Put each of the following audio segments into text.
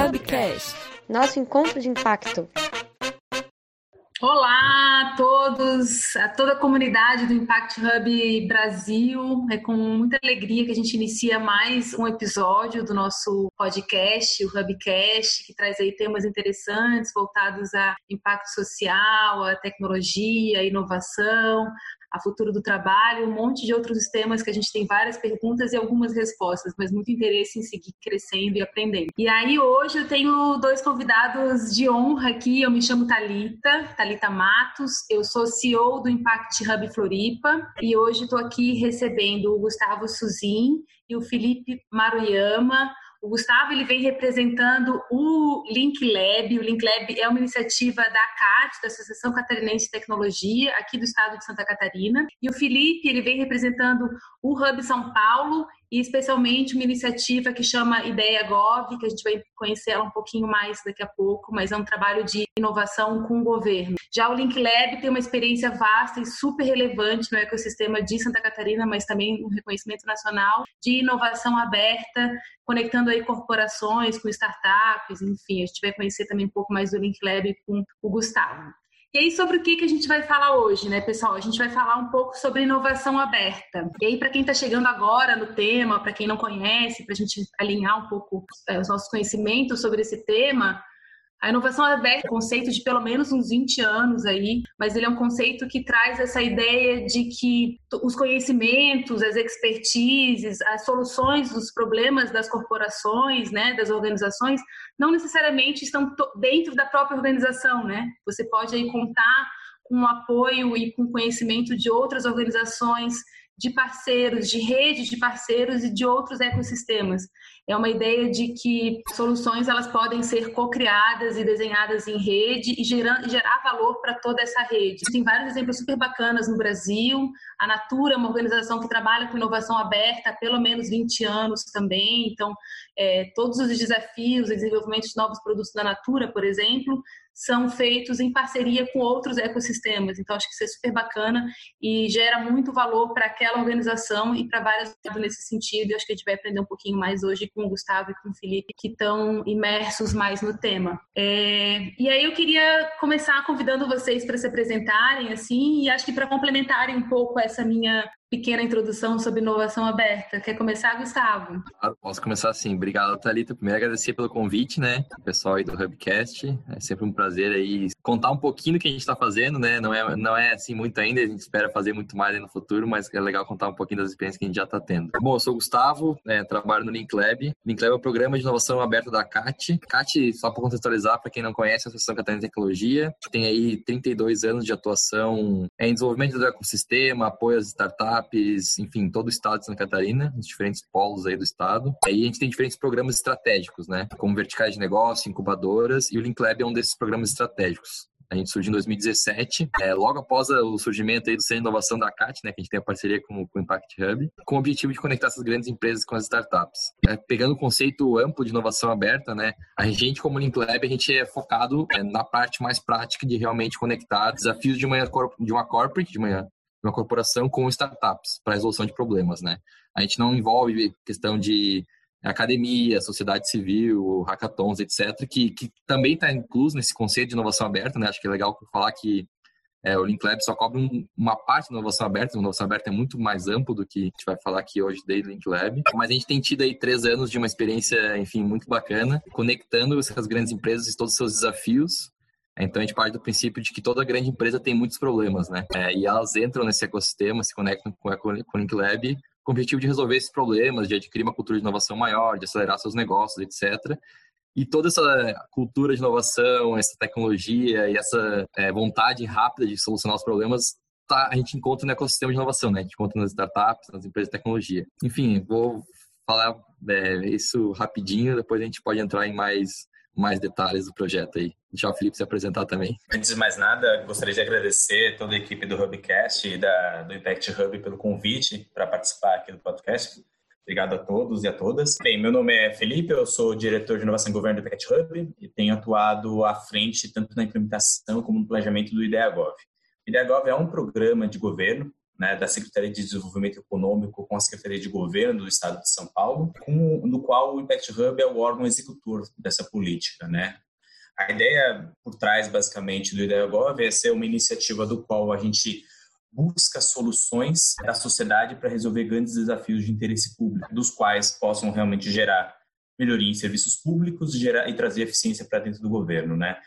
Hubcast, nosso encontro de impacto. Olá a todos, a toda a comunidade do Impact Hub Brasil. É com muita alegria que a gente inicia mais um episódio do nosso podcast, o Hubcast, que traz aí temas interessantes voltados a impacto social, a tecnologia, a inovação, a futuro do trabalho, um monte de outros temas que a gente tem várias perguntas e algumas respostas, mas muito interesse em seguir crescendo e aprendendo. E aí hoje eu tenho dois convidados de honra aqui, eu me chamo Talita, Talita Matos, eu sou CEO do Impact Hub Floripa e hoje estou aqui recebendo o Gustavo Suzin e o Felipe Maruyama, o Gustavo ele vem representando o Link Lab. O Link Lab é uma iniciativa da CAT, da Associação Catarinense de Tecnologia, aqui do estado de Santa Catarina. E o Felipe ele vem representando o Hub São Paulo e especialmente uma iniciativa que chama Ideia Gov, que a gente vai conhecer ela um pouquinho mais daqui a pouco, mas é um trabalho de inovação com o governo. Já o Link Lab tem uma experiência vasta e super relevante no ecossistema de Santa Catarina, mas também um reconhecimento nacional de inovação aberta, conectando aí corporações com startups, enfim, a gente vai conhecer também um pouco mais do Link Lab com o Gustavo. E aí, sobre o que, que a gente vai falar hoje, né, pessoal? A gente vai falar um pouco sobre inovação aberta. E aí, para quem está chegando agora no tema, para quem não conhece, para a gente alinhar um pouco é, os nossos conhecimentos sobre esse tema, a inovação aberta é um conceito de pelo menos uns 20 anos aí, mas ele é um conceito que traz essa ideia de que os conhecimentos, as expertises, as soluções dos problemas das corporações, né, das organizações, não necessariamente estão dentro da própria organização, né? Você pode aí contar com o apoio e com conhecimento de outras organizações de parceiros, de redes de parceiros e de outros ecossistemas. É uma ideia de que soluções elas podem ser co-criadas e desenhadas em rede e gerar, gerar valor para toda essa rede. Tem vários exemplos super bacanas no Brasil. A Natura é uma organização que trabalha com inovação aberta há pelo menos 20 anos também. Então, é, todos os desafios, o desenvolvimento de novos produtos da Natura, por exemplo, são feitos em parceria com outros ecossistemas. Então, acho que isso é super bacana e gera muito valor para aquela organização e para várias nesse sentido. E acho que a gente vai aprender um pouquinho mais hoje com o Gustavo e com o Felipe, que estão imersos mais no tema. É... E aí eu queria começar convidando vocês para se apresentarem, assim, e acho que para complementarem um pouco essa minha pequena introdução sobre inovação aberta. Quer começar, Gustavo? Claro, posso começar assim. Obrigado, Thalita. Primeiro, agradecer pelo convite, né? O pessoal aí do Hubcast. É sempre um prazer aí contar um pouquinho do que a gente está fazendo, né? Não é, não é assim muito ainda, a gente espera fazer muito mais no futuro, mas é legal contar um pouquinho das experiências que a gente já está tendo. Bom, eu sou o Gustavo, né, trabalho no Link Lab. Link Lab é o programa de inovação aberta da CAT. CAT, só para contextualizar, para quem não conhece, é a Associação Catarina de Tecnologia, tem aí 32 anos de atuação em desenvolvimento do ecossistema, apoio às startups, enfim, todo o estado de Santa Catarina, os diferentes polos aí do estado. Aí a gente tem diferentes programas estratégicos, né? Como verticais de negócio, incubadoras, e o Link Lab é um desses programas estratégicos. A gente surgiu em 2017, é, logo após o surgimento aí do Centro de Inovação da CAT, né, que a gente tem a parceria com, com o Impact Hub, com o objetivo de conectar essas grandes empresas com as startups. É, pegando o conceito amplo de inovação aberta, né, a gente, como Link Lab, a gente é focado é, na parte mais prática de realmente conectar desafios de uma, de uma corporate, de uma uma corporação com startups para resolução de problemas, né? A gente não envolve questão de academia, sociedade civil, hackathons, etc., que, que também está incluso nesse conceito de inovação aberta, né? Acho que é legal falar que é, o Link Lab só cobre um, uma parte da inovação aberta, a inovação aberta é muito mais amplo do que a gente vai falar aqui hoje do Link Lab, mas a gente tem tido aí três anos de uma experiência, enfim, muito bacana, conectando essas grandes empresas e todos os seus desafios então a gente parte do princípio de que toda grande empresa tem muitos problemas, né? É, e elas entram nesse ecossistema, se conectam com o Link Lab com o objetivo de resolver esses problemas, de adquirir uma cultura de inovação maior, de acelerar seus negócios, etc. E toda essa cultura de inovação, essa tecnologia e essa é, vontade rápida de solucionar os problemas tá, a gente encontra no ecossistema de inovação, né? A gente encontra nas startups, nas empresas de tecnologia. Enfim, vou falar é, isso rapidinho, depois a gente pode entrar em mais mais detalhes do projeto aí. Deixar o Felipe se apresentar também. Antes de mais nada, gostaria de agradecer toda a equipe do Hubcast e da, do Impact Hub pelo convite para participar aqui do podcast. Obrigado a todos e a todas. Bem, meu nome é Felipe, eu sou diretor de inovação e governo do Impact Hub e tenho atuado à frente tanto na implementação como no planejamento do IdeaGov. O IdeaGov é um programa de governo né, da Secretaria de Desenvolvimento Econômico com a Secretaria de Governo do Estado de São Paulo, com, no qual o Impact Hub é o órgão executor dessa política, né? A ideia por trás, basicamente, do IdeaGov é ser uma iniciativa do qual a gente busca soluções da sociedade para resolver grandes desafios de interesse público, dos quais possam realmente gerar melhoria em serviços públicos gerar, e trazer eficiência para dentro do governo, né?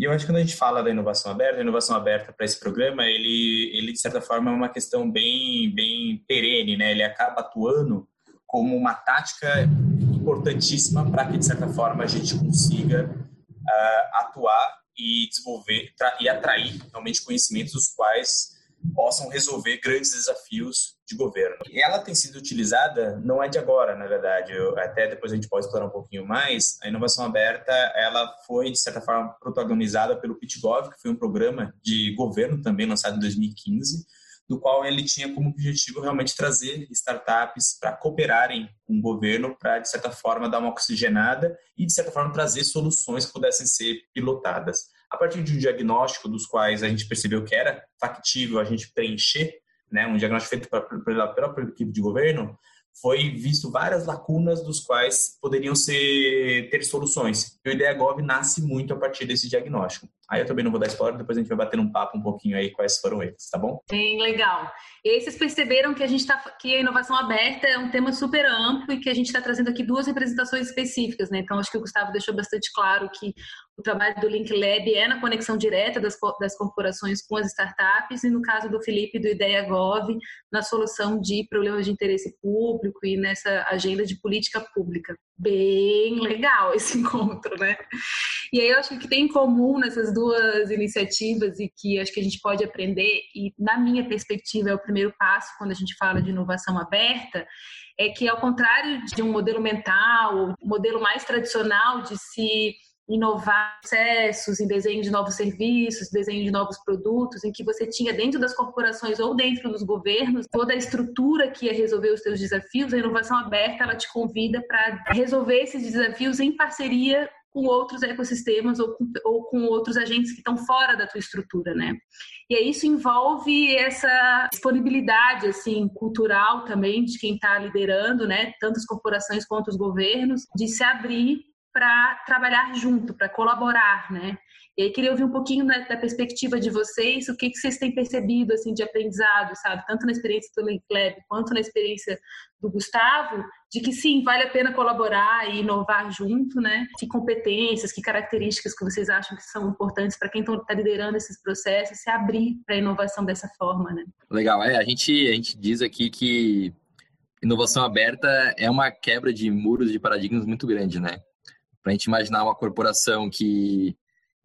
E eu acho que quando a gente fala da inovação aberta, a inovação aberta para esse programa, ele, ele de certa forma é uma questão bem, bem perene, né? Ele acaba atuando como uma tática importantíssima para que de certa forma a gente consiga uh, atuar e desenvolver e atrair realmente conhecimentos dos quais possam resolver grandes desafios de governo. Ela tem sido utilizada, não é de agora, na verdade, eu, até depois a gente pode explorar um pouquinho mais, a inovação aberta, ela foi, de certa forma, protagonizada pelo PitGov, que foi um programa de governo também lançado em 2015, do qual ele tinha como objetivo realmente trazer startups para cooperarem com o governo para, de certa forma, dar uma oxigenada e, de certa forma, trazer soluções que pudessem ser pilotadas a partir de um diagnóstico dos quais a gente percebeu que era factível a gente preencher, né, um diagnóstico feito pela própria equipe de governo, foi visto várias lacunas dos quais poderiam ser ter soluções. E o Ideia Gov nasce muito a partir desse diagnóstico. Aí eu também não vou dar spoiler, depois a gente vai bater um papo um pouquinho aí quais foram eles, tá bom? Bem legal. E aí vocês perceberam que a gente tá que a inovação aberta é um tema super amplo e que a gente está trazendo aqui duas representações específicas, né? Então acho que o Gustavo deixou bastante claro que o trabalho do Link Lab é na conexão direta das, das corporações com as startups e no caso do Felipe do Ideia Gov na solução de problemas de interesse público e nessa agenda de política pública. Bem legal esse encontro, né? E aí eu acho que tem em comum nessas duas iniciativas e que acho que a gente pode aprender e na minha perspectiva é o primeiro passo quando a gente fala de inovação aberta, é que ao contrário de um modelo mental, modelo mais tradicional de se inovar processos, em desenho de novos serviços, desenho de novos produtos, em que você tinha dentro das corporações ou dentro dos governos toda a estrutura que ia resolver os seus desafios, a inovação aberta ela te convida para resolver esses desafios em parceria com outros ecossistemas ou com, ou com outros agentes que estão fora da tua estrutura, né? E aí isso envolve essa disponibilidade assim cultural também de quem está liderando, né? Tanto as corporações quanto os governos, de se abrir para trabalhar junto, para colaborar, né? E aí queria ouvir um pouquinho da, da perspectiva de vocês, o que, que vocês têm percebido assim de aprendizado, sabe? Tanto na experiência do Link Lab quanto na experiência do Gustavo, de que sim, vale a pena colaborar e inovar junto, né? Que competências, que características que vocês acham que são importantes para quem está liderando esses processos, se abrir para a inovação dessa forma, né? Legal, é, a gente, a gente diz aqui que inovação aberta é uma quebra de muros de paradigmas muito grande, né? Para a gente imaginar uma corporação que,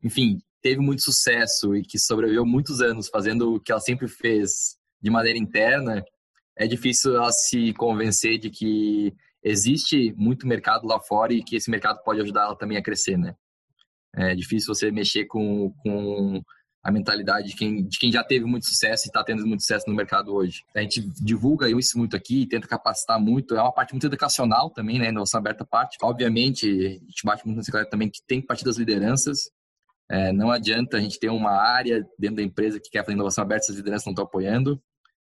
enfim, teve muito sucesso e que sobreviveu muitos anos fazendo o que ela sempre fez de maneira interna, é difícil ela se convencer de que existe muito mercado lá fora e que esse mercado pode ajudar ela também a crescer, né? É difícil você mexer com, com a mentalidade de quem, de quem já teve muito sucesso e está tendo muito sucesso no mercado hoje. A gente divulga isso muito aqui, tenta capacitar muito. É uma parte muito educacional também, né? Inovação aberta parte. Obviamente, a gente bate muito nessa classe também que tem que partir das lideranças. É, não adianta a gente ter uma área dentro da empresa que quer fazer inovação aberta se as lideranças não estão apoiando.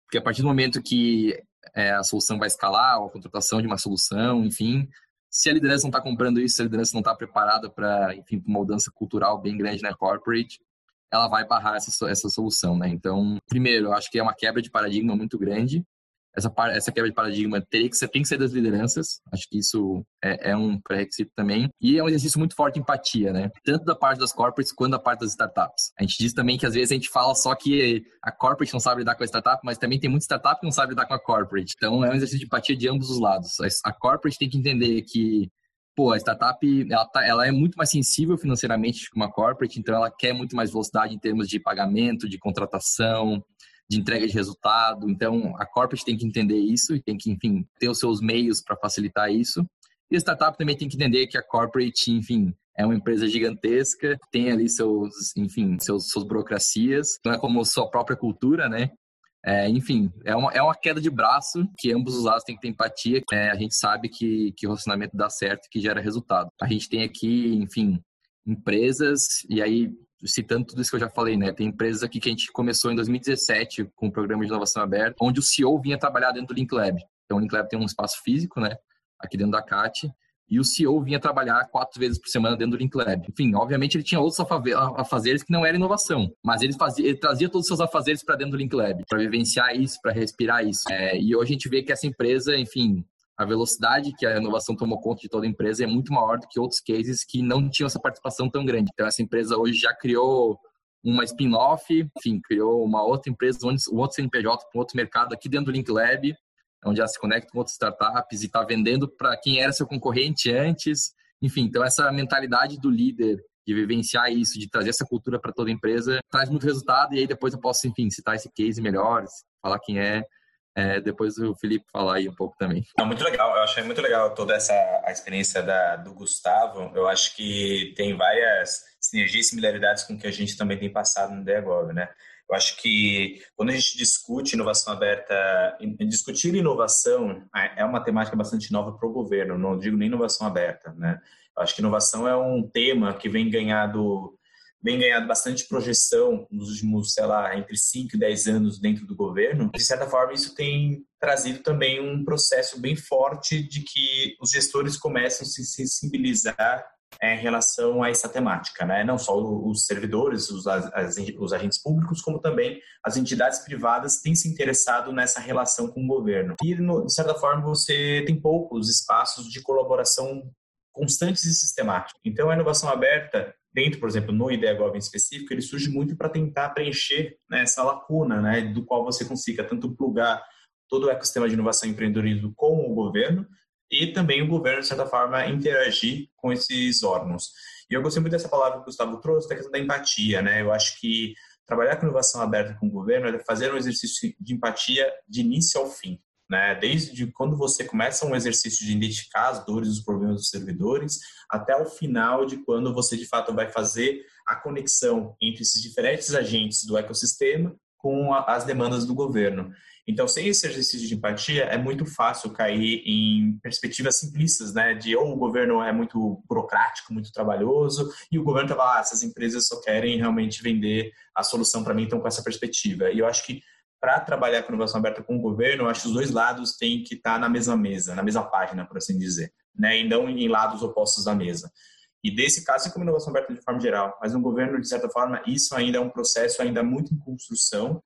Porque a partir do momento que é, a solução vai escalar, ou a contratação de uma solução, enfim, se a liderança não está comprando isso, se a liderança não está preparada para, enfim, uma mudança cultural bem grande na corporate, ela vai barrar essa, essa solução, né? Então, primeiro, eu acho que é uma quebra de paradigma muito grande. Essa, essa quebra de paradigma teria que ser, tem que ser das lideranças. Acho que isso é, é um pré-requisito também. E é um exercício muito forte de empatia, né? Tanto da parte das corporates quanto da parte das startups. A gente diz também que às vezes a gente fala só que a corporate não sabe lidar com a startup, mas também tem muita startup que não sabe lidar com a corporate. Então é um exercício de empatia de ambos os lados. A corporate tem que entender que pô, a startup ela, tá, ela é muito mais sensível financeiramente que uma corporate, então ela quer muito mais velocidade em termos de pagamento, de contratação, de entrega de resultado. Então a corporate tem que entender isso e tem que, enfim, ter os seus meios para facilitar isso. E a startup também tem que entender que a corporate, enfim, é uma empresa gigantesca, tem ali seus, enfim, seus, suas burocracias, não é como sua própria cultura, né? É, enfim, é uma, é uma queda de braço que ambos os lados têm que ter empatia. É, a gente sabe que, que o relacionamento dá certo, que gera resultado. A gente tem aqui, enfim, empresas, e aí citando tudo isso que eu já falei, né? Tem empresas aqui que a gente começou em 2017 com o um programa de inovação aberta, onde o CEO vinha trabalhar dentro do Link Lab. Então, o Link Lab tem um espaço físico, né? Aqui dentro da CAT, e o CEO vinha trabalhar quatro vezes por semana dentro do Link Lab. Enfim, obviamente ele tinha outros afazeres que não era inovação, mas ele, fazia, ele trazia todos os seus afazeres para dentro do Link Lab, para vivenciar isso, para respirar isso. É, e hoje a gente vê que essa empresa, enfim, a velocidade que a inovação tomou conta de toda a empresa é muito maior do que outros cases que não tinham essa participação tão grande. Então, essa empresa hoje já criou uma spin-off, enfim, criou uma outra empresa, um outro CNPJ para um outro mercado aqui dentro do Link Lab, onde ela se conecta com outras startups e está vendendo para quem era seu concorrente antes. Enfim, então essa mentalidade do líder de vivenciar isso, de trazer essa cultura para toda a empresa, traz muito resultado e aí depois eu posso, enfim, citar esse case melhor, falar quem é, é, depois o Felipe falar aí um pouco também. Não, muito legal, eu achei muito legal toda essa a experiência da, do Gustavo. Eu acho que tem várias sinergias e similaridades com o que a gente também tem passado no DEGOV, né? Eu acho que quando a gente discute inovação aberta, discutir inovação é uma temática bastante nova para o governo, não digo nem inovação aberta, né? Eu acho que inovação é um tema que vem ganhado vem ganhado bastante projeção nos últimos, sei lá, entre 5 e 10 anos dentro do governo. De certa forma, isso tem trazido também um processo bem forte de que os gestores começam a se sensibilizar é, em relação a essa temática, né? Não só os servidores, os, as, os agentes públicos, como também as entidades privadas têm se interessado nessa relação com o governo. E, de certa forma, você tem poucos espaços de colaboração constantes e sistemáticos. Então, a inovação aberta, dentro, por exemplo, no IdeaGov em específico, ele surge muito para tentar preencher né, essa lacuna, né, do qual você consiga tanto plugar todo o ecossistema de inovação e empreendedorismo com o governo, e também o governo, de certa forma, interagir com esses órgãos. E eu gostei muito dessa palavra que o Gustavo trouxe, da questão da empatia, né? Eu acho que trabalhar com inovação aberta com o governo é fazer um exercício de empatia de início ao fim, né? Desde quando você começa um exercício de identificar as dores e os problemas dos servidores, até o final de quando você, de fato, vai fazer a conexão entre esses diferentes agentes do ecossistema com as demandas do governo. Então, sem esse exercício de empatia, é muito fácil cair em perspectivas simplistas, né? De ou o governo é muito burocrático, muito trabalhoso, e o governo está lá, ah, essas empresas só querem realmente vender a solução para mim, então com essa perspectiva. E eu acho que para trabalhar com inovação aberta com o governo, eu acho que os dois lados têm que estar tá na mesma mesa, na mesma página, por assim dizer, né? E não em lados opostos da mesa. E desse caso, como inovação aberta de forma geral, mas no governo, de certa forma, isso ainda é um processo ainda muito em construção.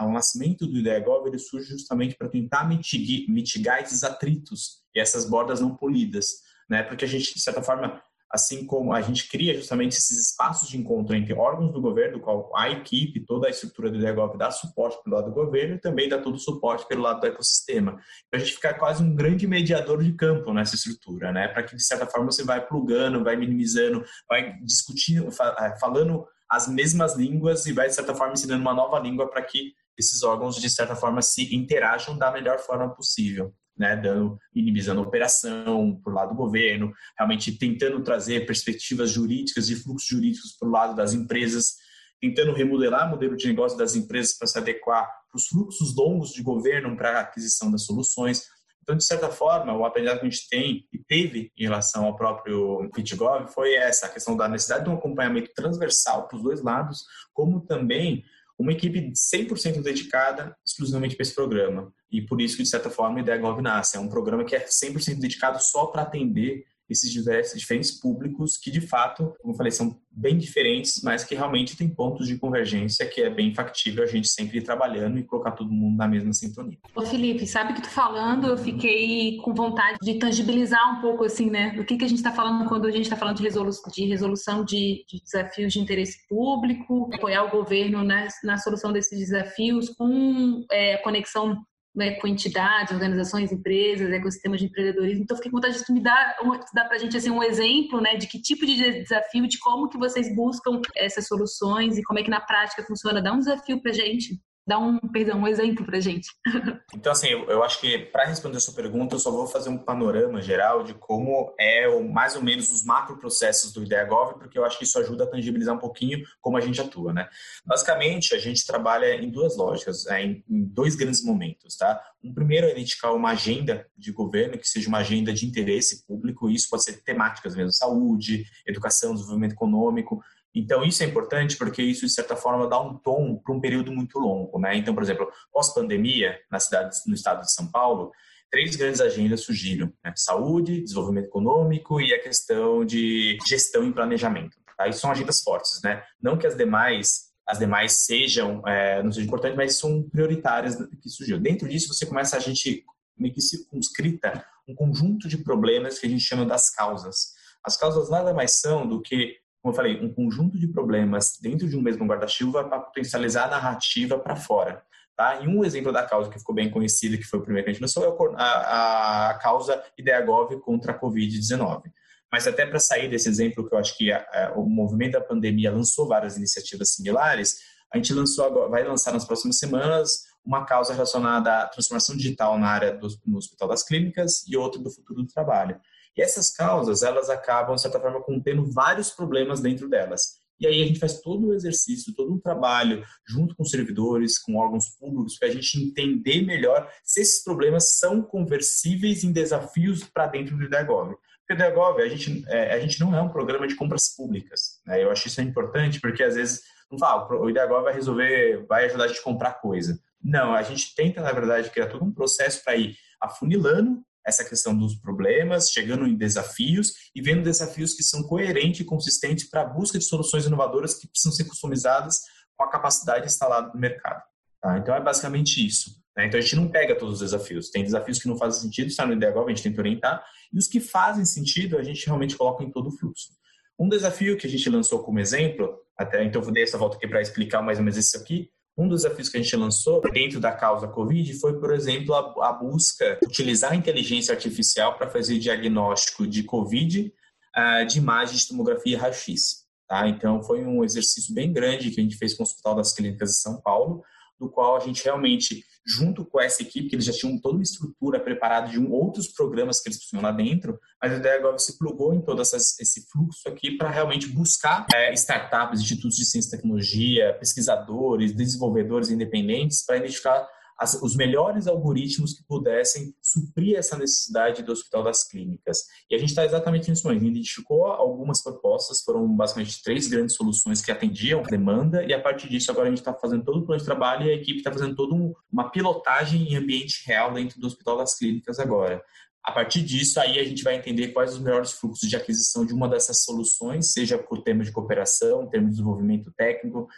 o nascimento do IDEGOV surge justamente para tentar mitigar, mitigar esses atritos e essas bordas não polidas, né? Porque a gente, de certa forma, assim como a gente cria justamente esses espaços de encontro entre órgãos do governo, qual a equipe, toda a estrutura do DEGOV dá suporte pelo lado do governo e também dá todo o suporte pelo lado do ecossistema. Então, a gente fica quase um grande mediador de campo nessa estrutura, né? Para que, de certa forma, você vai plugando, vai minimizando, vai discutindo, é, falando as mesmas línguas e vai, de certa forma, ensinando uma nova língua para que esses órgãos, de certa forma, se interajam da melhor forma possível né, dando, minimizando a operação por lado do governo, realmente tentando trazer perspectivas jurídicas e fluxos jurídicos para o lado das empresas, tentando remodelar o modelo de negócio das empresas para se adequar para os fluxos longos de governo para a aquisição das soluções. Então, de certa forma, o aprendizado que a gente tem e teve em relação ao próprio PitGov foi essa, a questão da necessidade de um acompanhamento transversal para os dois lados, como também uma equipe 100% dedicada exclusivamente para esse programa. E por isso que, de certa forma, a Ideia Gov nasce. É um programa que é 100% dedicado só para atender esses diversos, diferentes públicos que, de fato, como eu falei, são bem diferentes, mas que realmente tem pontos de convergência que é bem factível a gente sempre ir trabalhando e colocar todo mundo na mesma sintonia. Ô Felipe, sabe que tu falando, eu fiquei com vontade de tangibilizar um pouco assim, né, do que, que a gente está falando quando a gente está falando de, resolu de resolução de, de, desafios de interesse público, apoiar o governo né, na solução desses desafios com é, conexão né, com entidades, organizações, empresas, ecossistemas de empreendedorismo. Então, fiquei com vontade de me dar, dar para a gente assim, um exemplo né, de que tipo de desafio, de como que vocês buscam essas soluções e como é que na prática funciona. Dá um desafio para a gente. Dá um, perdão, um exemplo para gente. então, assim, eu, eu acho que para responder a sua pergunta, eu só vou fazer um panorama geral de como é o, mais ou menos os macroprocessos do IdeaGov, porque eu acho que isso ajuda a tangibilizar um pouquinho como a gente atua, né? Basicamente, a gente trabalha em duas lógicas, é, em, em dois grandes momentos, tá? Um primeiro é identificar uma agenda de governo que seja uma agenda de interesse público, isso pode ser temáticas mesmo, saúde, educação, desenvolvimento econômico, Então, isso é importante porque isso, de certa forma, dá um tom para um período muito longo. Né? Então, por exemplo, pós-pandemia, na cidade, no estado de São Paulo, três grandes agendas surgiram: né? saúde, desenvolvimento econômico e a questão de gestão e planejamento. Tá? Isso são agendas fortes. Né? Não que as demais as demais sejam, é, não sejam importantes, mas são prioritárias que surgiu. Dentro disso, você começa a gente meio que circunscrita um conjunto de problemas que a gente chama das causas. As causas nada mais são do que como eu falei, um conjunto de problemas dentro de um mesmo guarda-chuva para potencializar a narrativa para fora. Tá? E um exemplo da causa que ficou bem conhecida, que foi o primeiro que a gente lançou, é a, a causa Ideagov contra a Covid-19. Mas até para sair desse exemplo, que eu acho que a, a, o movimento da pandemia lançou várias iniciativas similares, a gente lançou agora, vai lançar nas próximas semanas uma causa relacionada à transformação digital na área do no Hospital das Clínicas e outra do futuro do trabalho. E essas causas, elas acabam, de certa forma, contendo vários problemas dentro delas. E aí a gente faz todo o exercício, todo um trabalho junto com servidores, com órgãos públicos, para a gente entender melhor se esses problemas são conversíveis em desafios para dentro do IDEGOV. Porque o IDEGOV, a gente, é, a gente não é um programa de compras públicas. Né? Eu acho isso importante, porque às vezes não fala, o IDEGOV vai resolver, vai ajudar a gente a comprar coisa. Não, a gente tenta, na verdade, criar todo um processo para ir afunilando essa questão dos problemas, chegando em desafios e vendo desafios que são coerentes e consistentes para a busca de soluções inovadoras que precisam ser customizadas com a capacidade instalada no mercado. Tá? Então, é basicamente isso. Né? Então, a gente não pega todos os desafios. Tem desafios que não fazem sentido, está no IDEAGOV, a gente tenta orientar, e os que fazem sentido, a gente realmente coloca em todo o fluxo. Um desafio que a gente lançou como exemplo, até então eu dar essa volta aqui para explicar mais ou menos isso aqui, um dos desafios que a gente lançou dentro da causa Covid foi, por exemplo, a, a busca utilizar a inteligência artificial para fazer diagnóstico de Covid uh, de imagens de tomografia raio-x. Tá? Então, foi um exercício bem grande que a gente fez com o Hospital das Clínicas de São Paulo, do qual a gente realmente, junto com essa equipe, que eles já tinham toda uma estrutura preparada de um, outros programas que eles tinham lá dentro, mas a ideia agora se plugou em todo essas, esse fluxo aqui para realmente buscar é, startups, institutos de ciência e tecnologia, pesquisadores, desenvolvedores independentes para identificar as, os melhores algoritmos que pudessem suprir essa necessidade do Hospital das Clínicas. E a gente está exatamente nisso. A gente identificou algumas propostas, foram basicamente três grandes soluções que atendiam a demanda, e a partir disso agora a gente está fazendo todo o plano de trabalho e a equipe está fazendo toda um, uma pilotagem em ambiente real dentro do Hospital das Clínicas agora. A partir disso, aí a gente vai entender quais os melhores fluxos de aquisição de uma dessas soluções, seja por termos de cooperação, termos de desenvolvimento técnico,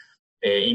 é,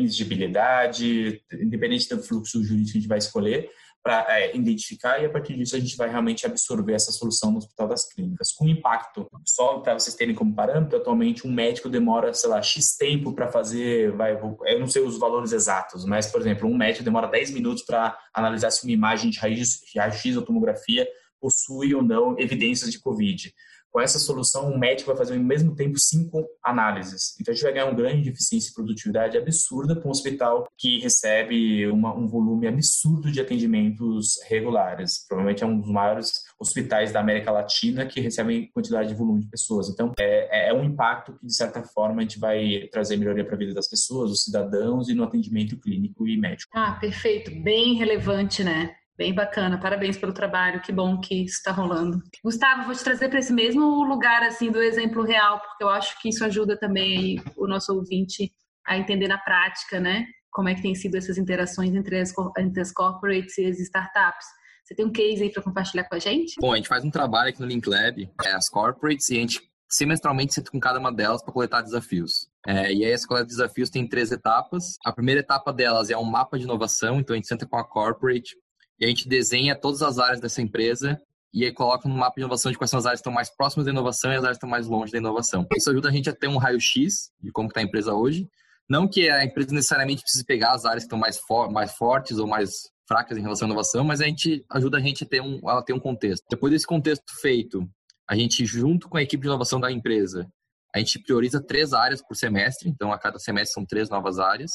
independente do fluxo jurídico que a gente vai escolher, para é, identificar e a partir disso a gente vai realmente absorver essa solução no Hospital das Clínicas. Com impacto, só para vocês terem como parâmetro, atualmente um médico demora, sei lá, X tempo para fazer, vai, eu não sei os valores exatos, mas, por exemplo, um médico demora 10 minutos para analisar se uma imagem de raio-x ou tomografia possui ou não evidências de Covid com essa solução, um médico vai fazer ao mesmo tempo cinco análises. Então, a gente vai ganhar um grande eficiência e produtividade absurda para um hospital que recebe uma, um volume absurdo de atendimentos regulares. Provavelmente é um dos maiores hospitais da América Latina que recebem quantidade de volume de pessoas. Então, é, é um impacto que, de certa forma, a gente vai trazer melhoria para a vida das pessoas, dos cidadãos e no atendimento clínico e médico. Ah, perfeito. Bem relevante, né? Bem bacana, parabéns pelo trabalho, que bom que isso está rolando. Gustavo, vou te trazer para esse mesmo lugar assim do exemplo real, porque eu acho que isso ajuda também aí, o nosso ouvinte a entender na prática, né? Como é que tem sido essas interações entre as, entre as corporates e as startups. Você tem um case aí para compartilhar com a gente? Bom, a gente faz um trabalho aqui no Link Lab, é, as corporates, e a gente semestralmente senta com cada uma delas para coletar desafios. É, e aí, essa coleta de desafios tem três etapas. A primeira etapa delas é um mapa de inovação, então a gente senta com a corporate e a gente desenha todas as áreas dessa empresa e aí coloca no mapa de inovação de quais são as áreas que estão mais próximas da inovação e as áreas que estão mais longe da inovação. Isso ajuda a gente a ter um raio-x de como está a empresa hoje. Não que a empresa necessariamente precise pegar as áreas que estão mais, for mais fortes ou mais fracas em relação à inovação, mas a gente ajuda a gente a ter um, a ter um contexto. Depois desse contexto feito, a gente, junto com a equipe de inovação da empresa, a gente prioriza três áreas por semestre, então a cada semestre são três novas áreas.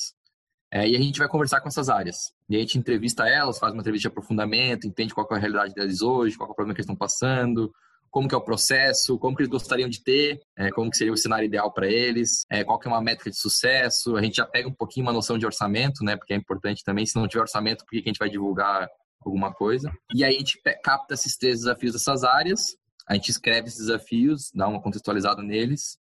É, e a gente vai conversar com essas áreas. E a gente entrevista elas, faz uma entrevista de aprofundamento, entende qual é a realidade deles hoje, qual é o problema que eles estão passando, como que é o processo, como que eles gostariam de ter, é, como que seria o cenário ideal para eles, é, qual que é uma métrica de sucesso. A gente já pega um pouquinho uma noção de orçamento, né? Porque é importante também. Se não tiver orçamento, por que a gente vai divulgar alguma coisa? E aí a gente capta esses três desafios dessas áreas, a gente escreve esses desafios, dá uma contextualizada neles,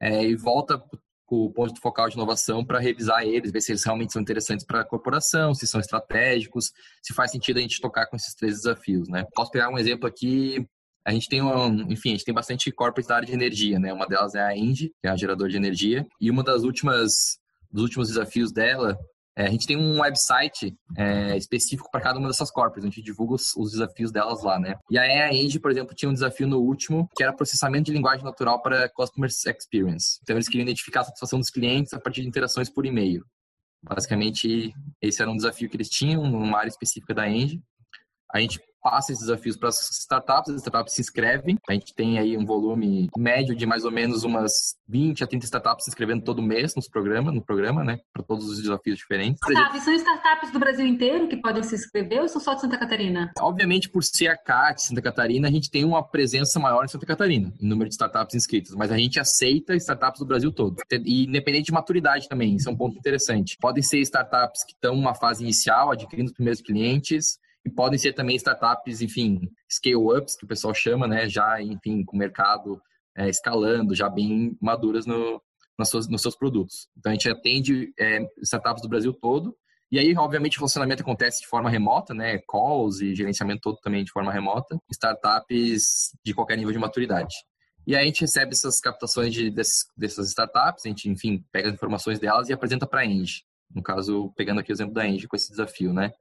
é, e volta o ponto focal de inovação para revisar eles, ver se eles realmente são interessantes para a corporação, se são estratégicos, se faz sentido a gente tocar com esses três desafios, né? Posso pegar um exemplo aqui a gente tem um, enfim, a gente tem bastante corporates da área de energia, né? Uma delas é a Engie, que é a geradora de energia, e uma das últimas dos últimos desafios dela é, a gente tem um website é, específico para cada uma dessas corpos. A gente divulga os, os, desafios delas lá, né? E a Engie, por exemplo, tinha um desafio no último, que era processamento de linguagem natural para Customer Experience. Então, eles queriam identificar a satisfação dos clientes a partir de interações por e-mail. Basicamente, esse era um desafio que eles tinham numa área específica da Engie. A gente passa esses desafios para as startups, as startups se inscrevem. A gente tem aí um volume médio de mais ou menos umas 20 a 30 startups se inscrevendo todo mês nos programas, no programa, né? Para todos os desafios diferentes. Startups, são startups do Brasil inteiro que podem se inscrever ou são só de Santa Catarina? Obviamente, por ser a CAT Santa Catarina, a gente tem uma presença maior em Santa Catarina, em número de startups inscritas, mas a gente aceita startups do Brasil todo. E independente de maturidade também, isso é um ponto interessante. Podem ser startups que estão numa fase inicial, adquirindo os primeiros clientes, e podem ser também startups, enfim, scale-ups, que o pessoal chama, né, já, enfim, com o mercado é, escalando, já bem maduras no, nos, seus, nos seus produtos. Então, a gente atende é, startups do Brasil todo, e aí, obviamente, o relacionamento acontece de forma remota, né, calls e gerenciamento todo também de forma remota, startups de qualquer nível de maturidade. E aí a gente recebe essas captações de, dessas, dessas startups, a gente, enfim, pega as informações delas e apresenta para a Engie. No caso, pegando aqui o exemplo da Engie com esse desafio, né?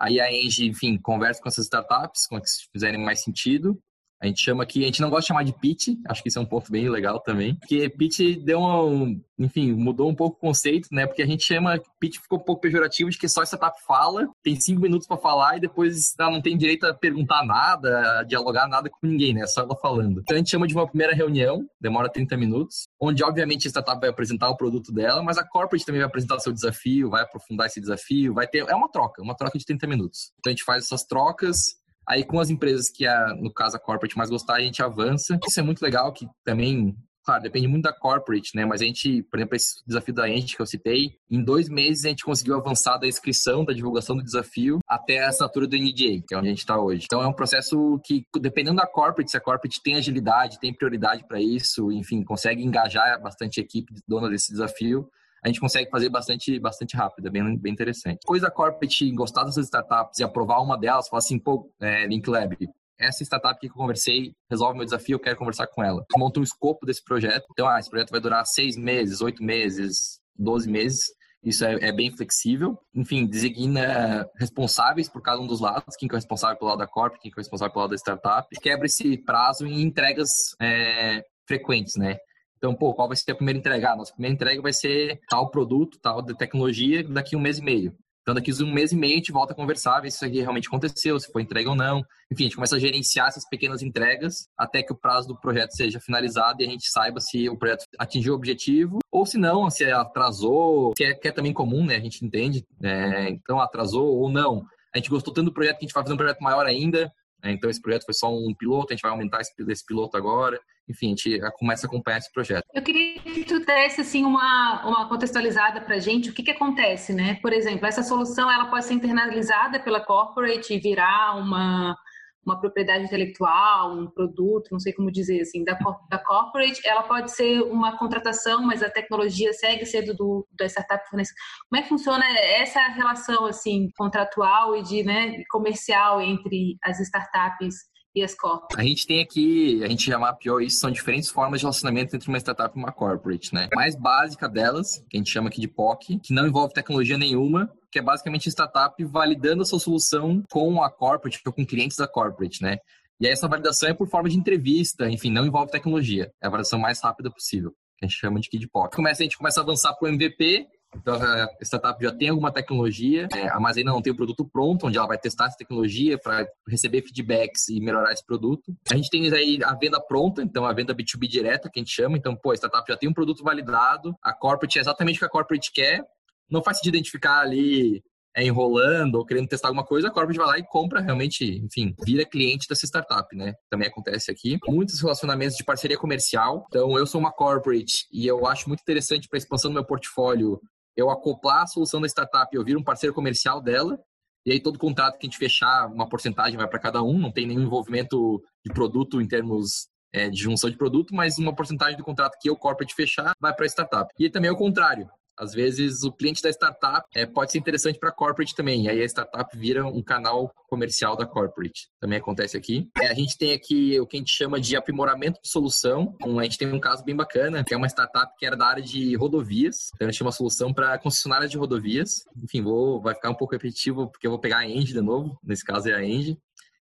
Aí a Engie, enfim, conversa com essas startups, com as que fizerem mais sentido. A gente chama aqui, a gente não gosta de chamar de pitch, acho que isso é um ponto bem legal também, porque pitch deu um, enfim, mudou um pouco o conceito, né? Porque a gente chama, pitch ficou um pouco pejorativo de que só startup fala, tem cinco minutos para falar e depois ela não tem direito a perguntar nada, a dialogar nada com ninguém, né? Só ela falando. Então a gente chama de uma primeira reunião, demora 30 minutos, onde obviamente a startup vai apresentar o produto dela, mas a corporate também vai apresentar o seu desafio, vai aprofundar esse desafio, vai ter, é uma troca, uma troca de 30 minutos. Então a gente faz essas trocas, Aí com as empresas que, a, no caso, a corporate mais gostar, a gente avança. Isso é muito legal, que também claro, depende muito da corporate, né? Mas a gente, por exemplo, esse desafio da Ente que eu citei, em dois meses a gente conseguiu avançar da inscrição, da divulgação do desafio, até a assinatura do NDA, que é onde a gente está hoje. Então é um processo que, dependendo da corporate, se a corporate tem agilidade, tem prioridade para isso, enfim, consegue engajar bastante equipe dona desse desafio, a gente consegue fazer bastante, bastante rápido, é bem, bem interessante. Depois da corporate gostar dessas startups e aprovar uma delas, falar assim, pô, é, Linklab, essa startup que eu conversei resolve meu desafio, eu quero conversar com ela. Monta um escopo desse projeto. Então, ah, esse projeto vai durar seis meses, oito meses, doze meses. Isso é, é, bem flexível. Enfim, designa responsáveis por cada um dos lados, quem que é responsável pelo lado da corp, quem que é responsável pelo lado da startup. Quebra esse prazo em entregas é, frequentes, né? Então, pô, qual vai ser a primeira entrega? Ah, nossa primeira entrega vai ser tal produto, tal de tecnologia daqui a um mês e meio. Então, daqui um mês e meio, a gente volta a conversar, ver se isso aqui realmente aconteceu, se foi entrega ou não. Enfim, a gente começa a gerenciar essas pequenas entregas até que o prazo do projeto seja finalizado e a gente saiba se o projeto atingiu o objetivo ou se não, se atrasou, que é, que é também comum, né? A gente entende. É, então, atrasou ou não. A gente gostou tanto do projeto que a gente vai fazer um projeto maior ainda. Né? Então, esse projeto foi só um piloto, a gente vai aumentar esse, piloto agora. Enfim, a gente começa a acompanhar esse projeto. Eu queria que tu desse assim, uma, uma contextualizada para a gente. O que, que acontece, né? Por exemplo, essa solução ela pode ser internalizada pela corporate e virar uma uma propriedade intelectual, um produto, não sei como dizer assim, da, da corporate, ela pode ser uma contratação, mas a tecnologia segue sendo do, da startup fornecedora. Como é que funciona essa relação assim contratual e de né, comercial entre as startups e as corporates? A gente tem aqui, a gente já mapeou isso, são diferentes formas de relacionamento entre uma startup e uma corporate, né? A mais básica delas, que a gente chama aqui de POC, que não envolve tecnologia nenhuma, que é basicamente a startup validando a sua solução com a corporate ou com clientes da corporate, né? E aí essa validação é por forma de entrevista, enfim, não envolve tecnologia. É a validação mais rápida possível, que a gente chama de Kid POC. Começa, a gente começa a avançar para o MVP, então, a startup já tem alguma tecnologia, é, mas ainda não tem o produto pronto, onde ela vai testar essa tecnologia para receber feedbacks e melhorar esse produto. A gente tem aí a venda pronta, então a venda B2B direta, que a gente chama. Então, pô, a startup já tem um produto validado, a corporate é exatamente o que a corporate quer, não faz sentido identificar ali é, enrolando ou querendo testar alguma coisa, a corporate vai lá e compra realmente, enfim, vira cliente dessa startup, né? Também acontece aqui. Muitos relacionamentos de parceria comercial. Então, eu sou uma corporate e eu acho muito interessante para a expansão do meu portfólio eu acoplar a solução da startup, eu viro um parceiro comercial dela, e aí todo contrato que a gente fechar, uma porcentagem vai para cada um, não tem nenhum envolvimento de produto em termos é, de junção de produto, mas uma porcentagem do contrato que o corporate fechar vai para a startup. E também é o contrário. Às vezes o cliente da startup é, pode ser interessante para a corporate também. E aí a startup vira um canal comercial da corporate. Também acontece aqui. É, a gente tem aqui o que a gente chama de aprimoramento de solução. Um, a gente tem um caso bem bacana, que é uma startup que era da área de rodovias. Então a gente tinha uma solução para concessionárias de rodovias. Enfim, vou, vai ficar um pouco repetitivo porque eu vou pegar a Engie de novo. Nesse caso é a Engie.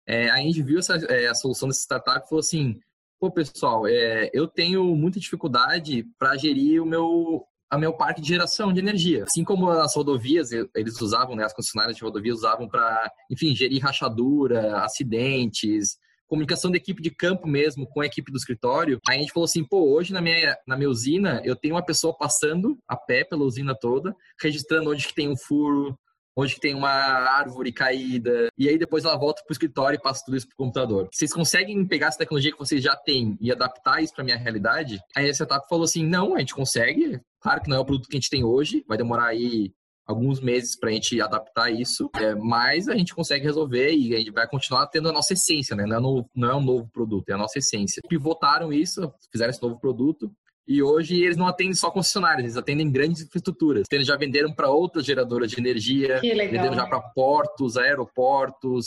É, a Engie viu essa, é, a solução dessa startup e falou assim: pô, pessoal, é, eu tenho muita dificuldade para gerir o meu, a meu parque de geração de energia. Assim como as rodovias, eles usavam, né, as concessionárias de rodovias usavam para, enfim, gerir rachadura, acidentes, comunicação da equipe de campo mesmo com a equipe do escritório. Aí a gente falou assim, pô, hoje na minha, na minha usina eu tenho uma pessoa passando a pé pela usina toda, registrando onde que tem um furo, onde tem uma árvore caída, e aí depois ela volta para o escritório e passa tudo isso para o computador. Vocês conseguem pegar essa tecnologia que vocês já têm e adaptar isso para minha realidade? Aí a startup falou assim, não, a gente consegue, claro que não é o produto que a gente tem hoje, vai demorar aí alguns meses para a gente adaptar isso, é, mas a gente consegue resolver e a gente vai continuar tendo a nossa essência, né? Não é, no, não é um novo produto, é a nossa essência. Pivotaram isso, fizeram esse novo produto e hoje eles não atendem só concessionários, eles atendem grandes infraestruturas. Eles já venderam para outras geradoras de energia, venderam já para portos, aeroportos,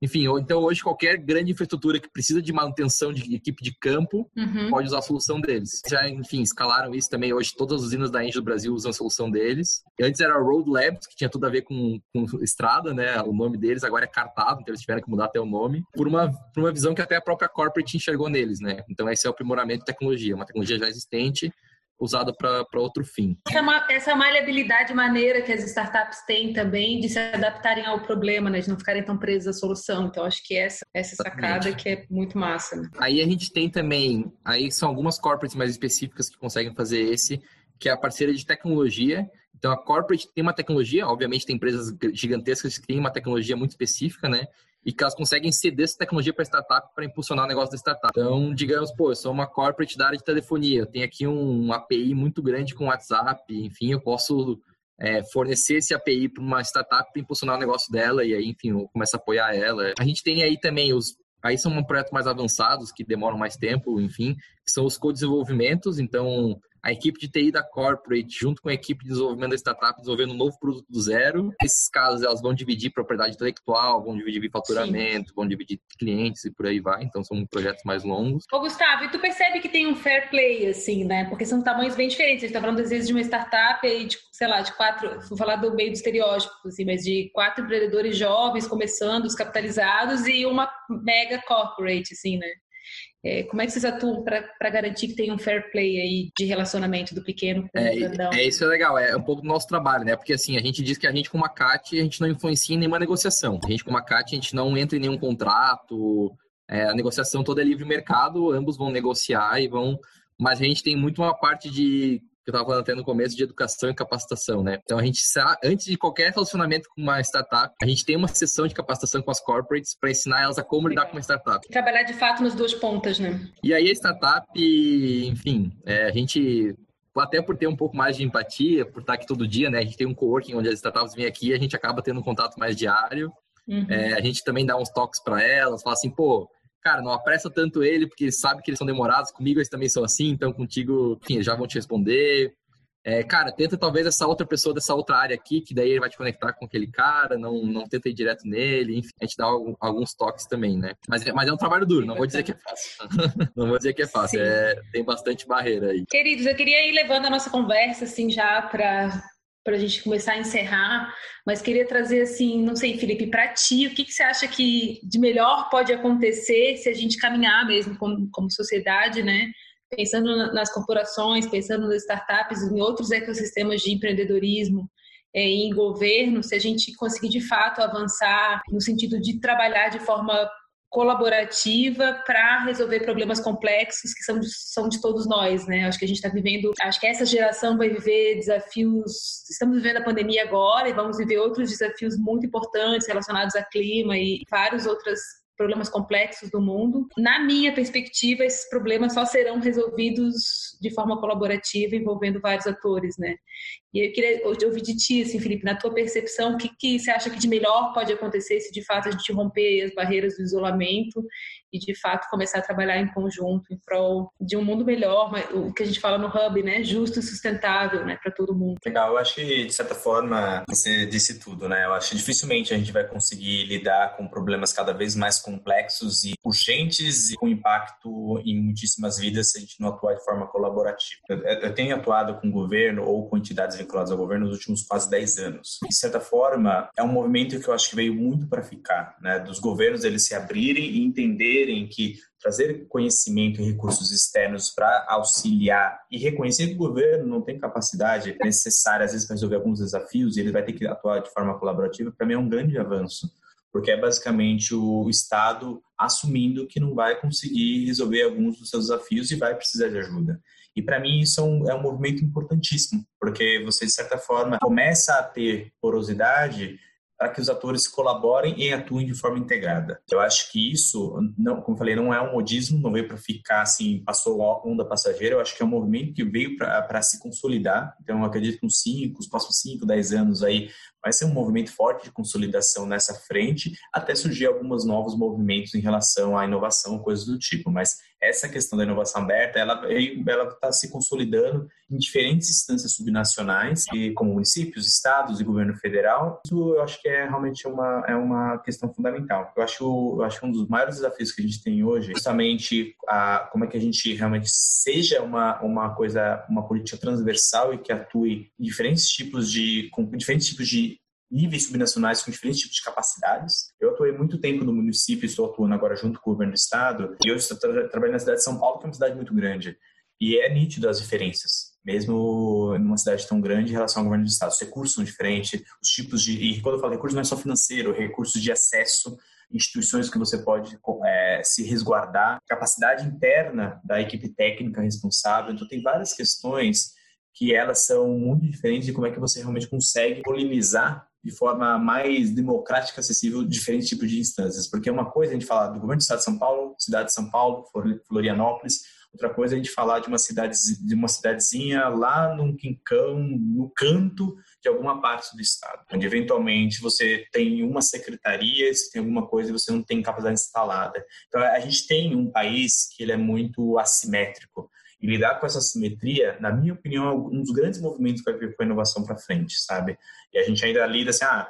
enfim, então hoje qualquer grande infraestrutura que precisa de manutenção de equipe de campo uhum. pode usar a solução deles. Já, enfim, escalaram isso também. Hoje todas as usinas da Engie do Brasil usam a solução deles. Antes era Road Labs, que tinha tudo a ver com, com estrada, né? O nome deles agora é cartado, então eles tiveram que mudar até o nome, por uma, por uma visão que até a própria corporate enxergou neles, né? Então esse é o aprimoramento de tecnologia, uma tecnologia já existente usada para outro fim. Essa, essa maleabilidade maneira que as startups têm também de se adaptarem ao problema, né, de não ficarem tão presas à solução. Então, acho que essa, essa sacada que é muito massa. Né? Aí a gente tem também, aí são algumas corporates mais específicas que conseguem fazer esse, que é a parceira de tecnologia. Então, a corporate tem uma tecnologia, obviamente tem empresas gigantescas que têm uma tecnologia muito específica, né? E que elas conseguem ceder essa tecnologia para startup para impulsionar o negócio da startup. Então, digamos, pô, eu sou uma corporate da área de telefonia, eu tenho aqui um API muito grande com WhatsApp, enfim, eu posso é, fornecer esse API para uma startup para impulsionar o negócio dela e aí, enfim, eu começo a apoiar ela. A gente tem aí também os Aí são projetos mais avançados, que demoram mais tempo, enfim, que são os co-desenvolvimentos. Então, a equipe de TI da corporate, junto com a equipe de desenvolvimento da startup, desenvolvendo um novo produto do zero. Nesses casos, elas vão dividir propriedade intelectual, vão dividir faturamento, Sim. vão dividir clientes e por aí vai. Então, são projetos mais longos. Ô, Gustavo, e tu percebe que tem um fair play, assim, né? Porque são tamanhos bem diferentes. A gente tá falando, às vezes, de uma startup e, de, sei lá, de quatro, vou falar do meio do estereótipo, assim, mas de quatro empreendedores jovens começando, os capitalizados, e uma mega corporate, assim, né? É, como é que vocês atuam para garantir que tem um fair play aí de relacionamento do pequeno com é, o grandão? É, isso é legal, é um pouco do nosso trabalho, né? Porque assim, a gente diz que a gente com uma CAT, a gente não influencia em nenhuma negociação. A gente com uma CAT, a gente não entra em nenhum contrato, é, a negociação toda é livre mercado, ambos vão negociar e vão... Mas a gente tem muito uma parte de que eu estava falando até no começo, de educação e capacitação, né? Então, a gente, antes de qualquer relacionamento com uma startup, a gente tem uma sessão de capacitação com as corporates para ensinar elas a como lidar com uma startup. Trabalhar de fato nas duas pontas, né? E aí, a startup, enfim, é, a gente até por ter um pouco mais de empatia, por estar aqui todo dia, né? A gente tem um coworking onde as startups vêm aqui, a gente acaba tendo um contato mais diário. Uhum. É, a gente também dá uns toques para elas, fala assim, pô, cara, não apressa tanto ele, porque sabe que eles são demorados, comigo eles também são assim, então contigo, enfim, já vão te responder. É, cara, tenta talvez essa outra pessoa dessa outra área aqui, que daí ele vai te conectar com aquele cara, não, não tenta ir direto nele, enfim, a gente dá alguns toques também, né? Mas, mas é um trabalho duro, não vou dizer que é fácil. não vou dizer que é fácil, é, tem bastante barreira aí. Queridos, eu queria ir levando a nossa conversa, assim, já para para a gente começar a encerrar, mas queria trazer assim, não sei, Felipe, para ti, o que, que você acha que de melhor pode acontecer se a gente caminhar mesmo como, como sociedade, né? Pensando nas corporações, pensando nas startups, em outros ecossistemas de empreendedorismo, é, em governo, se a gente conseguir de fato avançar no sentido de trabalhar de forma colaborativa para resolver problemas complexos que são de, são de todos nós, né? Acho que a gente está vivendo, acho que essa geração vai viver desafios. Estamos vivendo a pandemia agora e vamos viver outros desafios muito importantes relacionados a clima e vários outros problemas complexos do mundo. Na minha perspectiva, esses problemas só serão resolvidos de forma colaborativa, envolvendo vários atores, né? E eu queria ouvir de ti, assim, Felipe, na tua percepção, o que, que você acha que de melhor pode acontecer se de fato a gente romper as barreiras do isolamento e de fato começar a trabalhar em conjunto em prol de um mundo melhor, o que a gente fala no Hub, né, justo e sustentável, né, para todo mundo. Legal, eu acho que de certa forma você disse tudo, né? Eu acho que dificilmente a gente vai conseguir lidar com problemas cada vez mais complexos e urgentes e com impacto em muitíssimas vidas se a gente não atuar de forma colaborativa. Eu, eu tenho atuado com o governo ou com entidades vinculadas ao governo nos últimos quase 10 anos. De certa forma, é um movimento que eu acho que veio muito para ficar, né? Dos governos eles se abrirem e entender entenderem que trazer conhecimento e recursos externos para auxiliar e reconhecer que o governo não tem capacidade necessária, às vezes, para resolver alguns desafios e ele vai ter que atuar de forma colaborativa, para mim é um grande avanço, porque é basicamente o Estado assumindo que não vai conseguir resolver alguns dos seus desafios e vai precisar de ajuda. E para mim isso é um, é um movimento importantíssimo, porque você, de certa forma, começa a ter porosidade para que os atores colaborem e atuem de forma integrada. Eu acho que isso, não, como falei, não é um modismo, não veio para ficar assim, passou onda passageira, eu acho que é um movimento que veio para se consolidar. Então, eu acredito que nos 5, os próximos 5, 10 anos aí, vai ser um movimento forte de consolidação nessa frente, até surgir alguns novos movimentos em relação à inovação, coisas do tipo. Mas essa questão da inovação aberta, ela está se consolidando em diferentes instâncias subnacionais, e como municípios, estados e governo federal. Isso eu acho que é realmente uma é uma questão fundamental. Eu acho eu acho um dos maiores desafios que a gente tem hoje, justamente a como é que a gente realmente seja uma uma coisa uma política transversal e que atue em diferentes tipos de com diferentes tipos de níveis subnacionais com diferentes tipos de capacidades. Eu atuei muito tempo no município, estou atuando agora junto com o governo do estado, e hoje estou tra trabalhando na cidade de São Paulo, que é uma cidade muito grande. E é nítido as diferenças, mesmo numa cidade tão grande em relação ao governo do estado. Os recursos são diferentes, os tipos de. E quando eu falo recursos, não é só financeiro, recursos de acesso, instituições que você pode é, se resguardar, capacidade interna da equipe técnica responsável. Então, tem várias questões que elas são muito diferentes de como é que você realmente consegue polinizar de forma mais democrática, acessível, diferentes tipos de instâncias. Porque uma coisa é a gente falar do governo do estado de São Paulo, cidade de São Paulo, Florianópolis, outra coisa é a gente falar de uma, cidade, de uma cidadezinha lá num quincão, no canto de alguma parte do estado, onde eventualmente você tem uma secretaria, você tem alguma coisa e você não tem capacidade instalada. Então a gente tem um país que ele é muito assimétrico. E lidar com essa simetria, na minha opinião, é um dos grandes movimentos que vai vir com a inovação para frente, sabe? E a gente ainda lida assim, ah,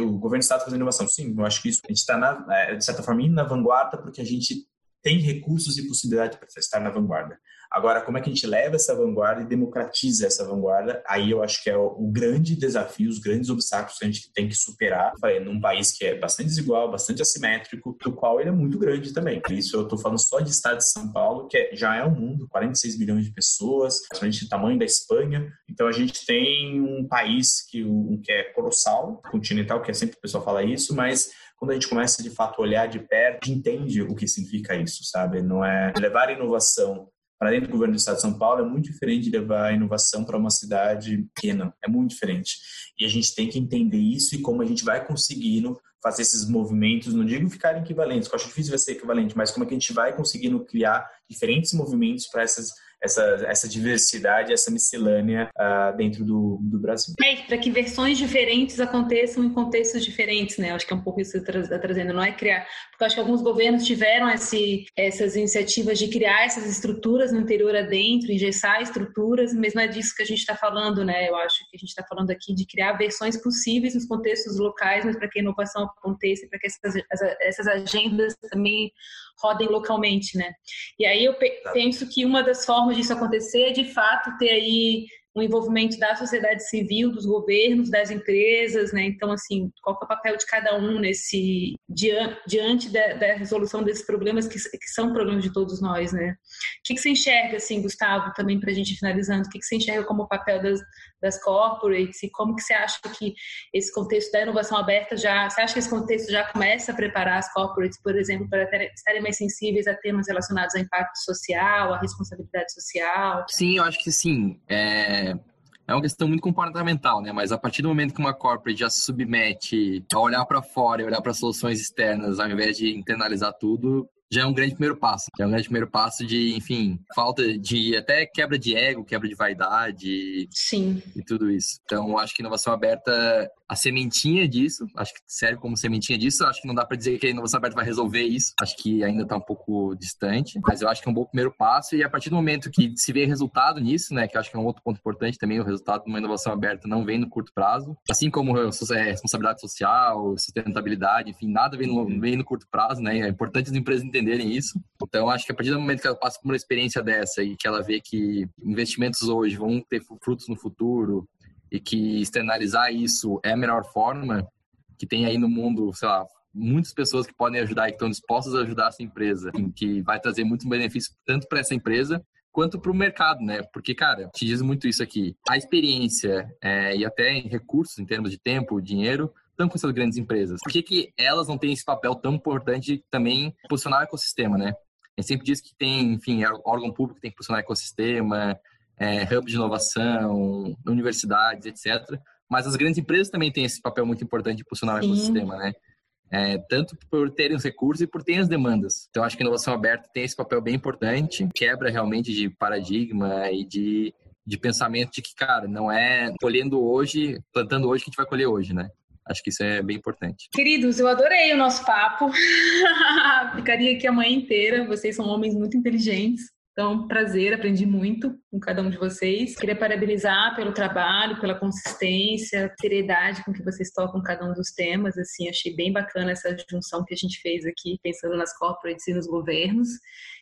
o governo está fazendo inovação. Sim, eu acho que isso, a gente está, é, de certa forma, indo na vanguarda porque a gente tem recursos e possibilidade para estar na vanguarda. Agora, como é que a gente leva essa vanguarda e democratiza essa vanguarda? Aí eu acho que é o, grande desafio, os grandes obstáculos que a gente tem que superar. Falei, num país que é bastante desigual, bastante assimétrico, do qual ele é muito grande também. Por isso eu estou falando só de estado de São Paulo, que é, já é um mundo, 46 milhões de pessoas, praticamente o tamanho da Espanha. Então a gente tem um país que, um, que é colossal, continental, que é sempre o pessoal fala isso, mas quando a gente começa de fato a olhar de perto, entende o que significa isso, sabe? Não é levar inovação para dentro do governo do estado de São Paulo é muito diferente de levar a inovação para uma cidade pequena, é muito diferente. E a gente tem que entender isso e como a gente vai conseguindo fazer esses movimentos, não digo ficarem equivalentes, eu acho difícil vai ser equivalente, mas como é que a gente vai conseguindo criar diferentes movimentos para essas essa, essa diversidade, essa miscelânea uh, dentro do, do Brasil. É, para que versões diferentes aconteçam em contextos diferentes, né? Acho que é um pouco isso que você está trazendo, não é criar. Porque acho que alguns governos tiveram esse, essas iniciativas de criar essas estruturas no interior adentro, engessar estruturas, mas não é disso que a gente está falando, né? Eu acho que a gente está falando aqui de criar versões possíveis nos contextos locais, mas para que a inovação aconteça, para que essas, essas agendas também rodem localmente, né? E aí eu penso que uma das formas disso acontecer é, de fato, ter aí o envolvimento da sociedade civil, dos governos, das empresas, né? Então, assim, qual é o papel de cada um nesse diante da, da resolução desses problemas que, que, são problemas de todos nós, né? O que, que você enxerga, assim, Gustavo, também para a gente finalizando, o que, que você enxerga como o papel das, das corporates e como que você acha que esse contexto da inovação aberta já, você acha que esse contexto já começa a preparar as corporates, por exemplo, para ter, estarem mais sensíveis a temas relacionados ao impacto social, à responsabilidade social? Sim, eu acho que sim. É é uma questão muito comportamental, né? Mas a partir do momento que uma corporate já se submete a olhar para fora e olhar para soluções externas, ao invés de internalizar tudo, já é um grande primeiro passo. Já é um grande primeiro passo de, enfim, falta de até quebra de ego, quebra de vaidade. Sim. E tudo isso. Então, acho que inovação aberta, a sementinha disso, acho que serve como sementinha disso. Acho que não dá para dizer que a inovação aberta vai resolver isso. Acho que ainda está um pouco distante, mas eu acho que é um bom primeiro passo. E a partir do momento que se vê resultado nisso, né, que acho que é um outro ponto importante também, o resultado de uma inovação aberta não vem no curto prazo. Assim como é, responsabilidade social, sustentabilidade, enfim, nada vem no, vem no curto prazo, né? É importante as empresas entenderem isso. Então, acho que a partir do momento que ela passa por uma experiência dessa e que ela vê que investimentos hoje vão ter frutos no futuro e que externalizar isso é a melhor forma, que tem aí no mundo, sei lá, muitas pessoas que podem ajudar e que estão dispostas a ajudar essa empresa, que vai trazer muito benefício tanto para essa empresa quanto para o mercado, né? Porque, cara, te diz muito isso aqui. A experiência é, e até recursos, em termos de tempo, dinheiro, estão com essas grandes empresas. Por que, que elas não têm esse papel tão importante de também posicionar o ecossistema, né? A gente sempre diz que tem, enfim, órgão público que tem que posicionar o ecossistema, é, hub de inovação, universidades, etc. Mas as grandes empresas também têm esse papel muito importante de posicionar Sim. o ecossistema, né? É, tanto por terem os recursos e por terem as demandas. Então, acho que a inovação aberta tem esse papel bem importante, quebra realmente de paradigma e de, de pensamento de que, cara, não é colhendo hoje, plantando hoje que a gente vai colher hoje, né? Acho que isso é bem importante. Queridos, eu adorei o nosso papo. Ficaria aqui a manhã inteira. Vocês são homens muito inteligentes. Então, prazer, aprendi muito com cada um de vocês. Queria parabenizar pelo trabalho, pela consistência, seriedade com que vocês tocam cada um dos temas. Assim, achei bem bacana essa junção que a gente fez aqui, pensando nas corporates e nos governos.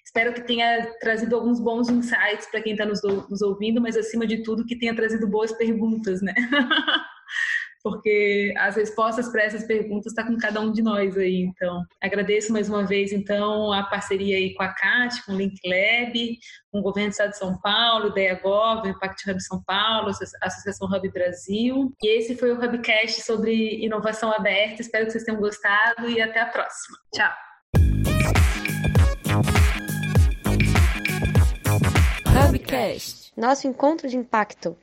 Espero que tenha trazido alguns bons insights para quem está nos, nos ouvindo, mas acima de tudo que tenha trazido boas perguntas, né? porque as respostas para essas perguntas estão tá com cada um de nós aí. Então, agradeço mais uma vez então a parceria aí com a CAT, com o Link Lab, com o Governo do Estado de São Paulo, DEA Gov, Impact Hub São Paulo, a Associação Hub Brasil. E esse foi o Hubcast sobre inovação aberta. Espero que vocês tenham gostado e até a próxima. Tchau. Hubcast, nosso encontro de impacto.